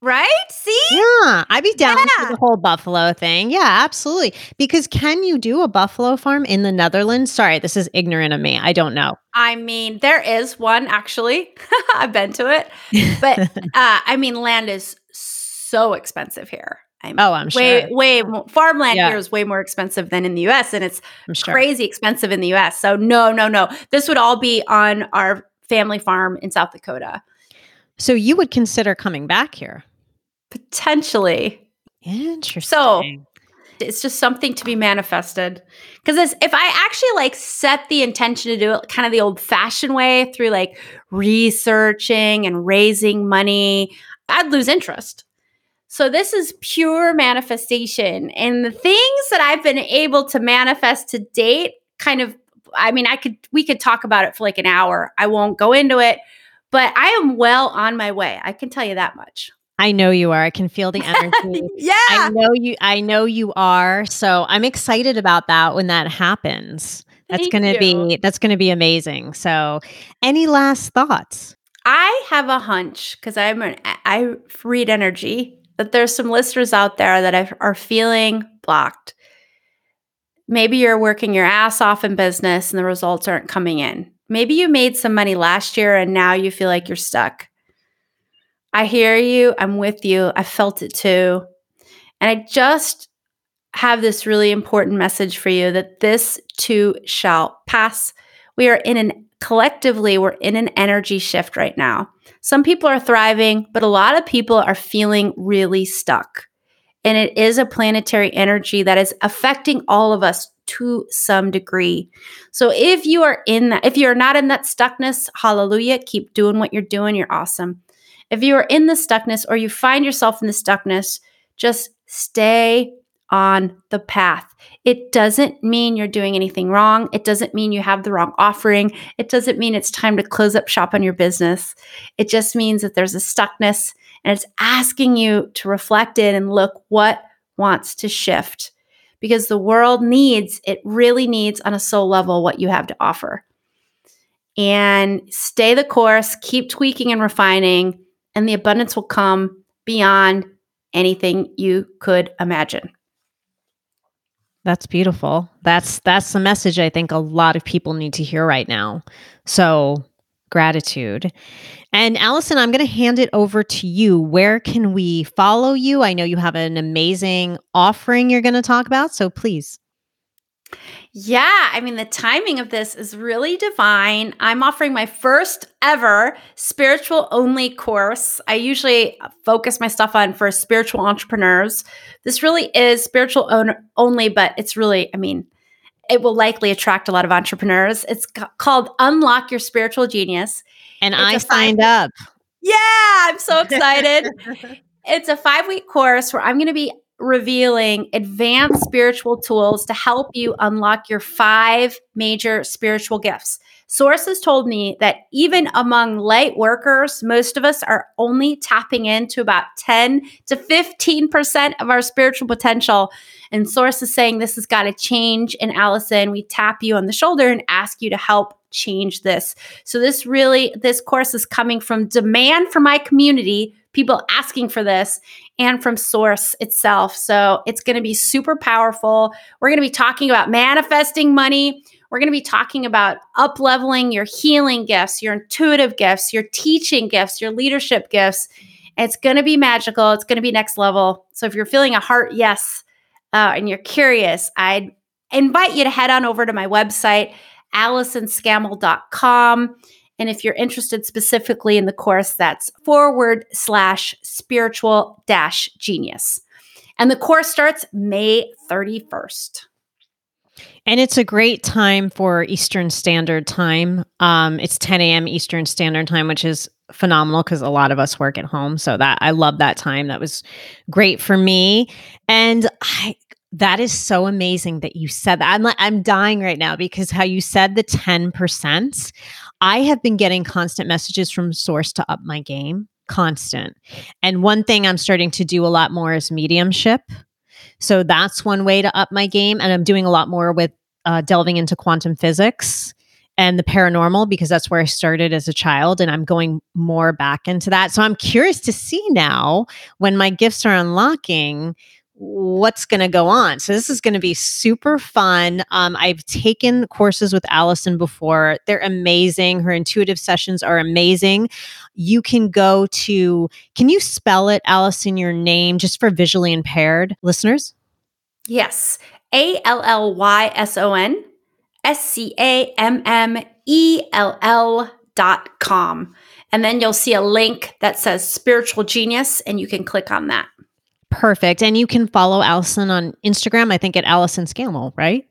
Right? See? Yeah, I'd be down Yeah. for the whole buffalo thing. Yeah, absolutely. Because can you do a buffalo farm in the Netherlands? Sorry, this is ignorant of me. I don't know. I mean, there is one actually. I've been to it, but uh, I mean, land is so expensive here. I'm oh, I'm sure. way, way more, farmland Yeah. here is way more expensive than in the U.S. and it's sure. crazy expensive in the U.S. So no, no, no. This would all be on our family farm in South Dakota, So you would consider coming back here? potentially. Interesting. So it's just something to be manifested. Because if I actually like set the intention to do it kind of the old fashioned way through like researching and raising money, I'd lose interest. So this is pure manifestation. And the things that I've been able to manifest to date kind of I mean, I could we could talk about it for like an hour. I won't go into it, but I am well on my way. I can tell you that much. I know you are. I can feel the energy. yeah. I know you I know you are. So I'm excited about that when that happens. That's Thank going to you. be that's going to be amazing. So any last thoughts? I have a hunch because I'm an I read energy that there's some listeners out there that are feeling blocked. Maybe you're working your ass off in business and the results aren't coming in. Maybe you made some money last year and now you feel like you're stuck. I hear you. I'm with you. I felt it too. And I just have this really important message for you that this too shall pass. We are in an collectively, we're in an energy shift right now. Some people are thriving, but a lot of people are feeling really stuck. And it is a planetary energy that is affecting all of us to some degree. So if you are in that, if you're not in that stuckness, hallelujah, keep doing what you're doing. You're awesome. If you are in the stuckness or you find yourself in the stuckness, just stay on the path. It doesn't mean you're doing anything wrong. It doesn't mean you have the wrong offering. It doesn't mean it's time to close up shop on your business. It just means that there's a stuckness and it's asking you to reflect in and look what wants to shift because the world needs, it really needs on a soul level what you have to offer. And stay the course, keep tweaking and refining, and the abundance will come beyond anything you could imagine. That's beautiful. That's that's the message I think a lot of people need to hear right now. So, gratitude. And Allyson, I'm going to hand it over to you. Where can we follow you? I know you have an amazing offering you're going to talk about, so please. Yeah, I mean, the timing of this is really divine. I'm offering my first ever spiritual only course. I usually focus my stuff on for spiritual entrepreneurs. This really is spiritual own- only, but it's really, I mean, it will likely attract a lot of entrepreneurs. It's ca- called Unlock Your Spiritual Genius. And It's I signed up. Yeah, I'm so excited. it's a five week course where I'm going to be revealing advanced spiritual tools to help you unlock your five major spiritual gifts. Sources told me that even among light workers, most of us are only tapping into about 10 to 15% of our spiritual potential. And sources saying this has got to change. And Allyson, we tap you on the shoulder and ask you to help change this. So this really, this course is coming from demand from my community, people asking for this, and from source itself. So it's going to be super powerful. We're going to be talking about manifesting money. We're going to be talking about up leveling your healing gifts, your intuitive gifts, your teaching gifts, your leadership gifts. It's going to be magical. It's going to be next level. So if you're feeling a heart yes, uh, and you're curious, I'd invite you to head on over to my website, AllysonScammell.com. And if you're interested specifically in the course, that's forward slash spiritual dash genius. And the course starts May 31st. And it's a great time for Eastern Standard Time. Um, it's 10 a.m. Eastern Standard Time, which is phenomenal because a lot of us work at home. So that I love that time. That was great for me. And I that is so amazing that you said that. I'm like, I'm dying right now because how you said the 10%. I have been getting constant messages from source to up my game, constant. And one thing I'm starting to do a lot more is mediumship. So that's one way to up my game. And I'm doing a lot more with uh, delving into quantum physics and the paranormal because that's where I started as a child. And I'm going more back into that. So I'm curious to see now when my gifts are unlocking what's going to go on. So this is going to be super fun. Um, I've taken courses with Allyson before. They're amazing. Her intuitive sessions are amazing. You can go to, can you spell it, Allyson, your name, just for visually impaired listeners? Yes. A L L Y S O N S C A M M E L L dot com. And then you'll see a link that says spiritual genius, and you can click on that. Perfect. And you can follow Allyson on Instagram, I think at Allyson Scammell, right?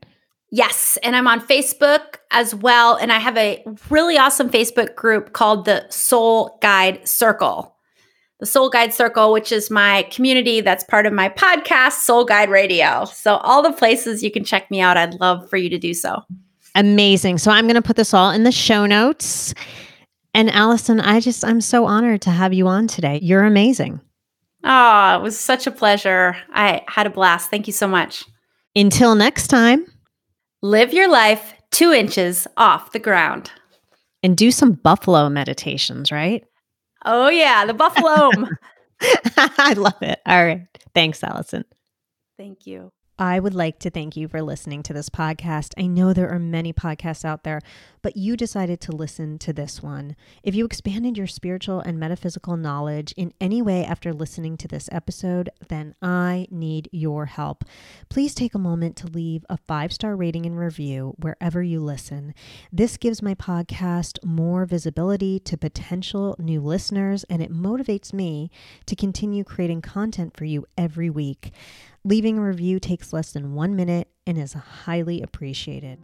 Yes. And I'm on Facebook as well. And I have a really awesome Facebook group called the Soul Guide Circle. The Soul Guide Circle, which is my community that's part of my podcast, Soul Guide Radio. So, all the places you can check me out, I'd love for you to do so. Amazing. So, I'm going to put this all in the show notes. And Allyson, I just, I'm so honored to have you on today. You're amazing. Oh, it was such a pleasure. I had a blast. Thank you so much. Until next time, live your life two inches off the ground. And do some buffalo meditations, right? Oh, yeah, the buffalo. I love it. All right. Thanks, Allyson. Thank you. I would like to thank you for listening to this podcast. I know there are many podcasts out there, but you decided to listen to this one. If you expanded your spiritual and metaphysical knowledge in any way after listening to this episode, then I need your help. Please take a moment to leave a five star rating and review wherever you listen. This gives my podcast more visibility to potential new listeners, and it motivates me to continue creating content for you every week. Leaving a review takes less than one minute and is highly appreciated.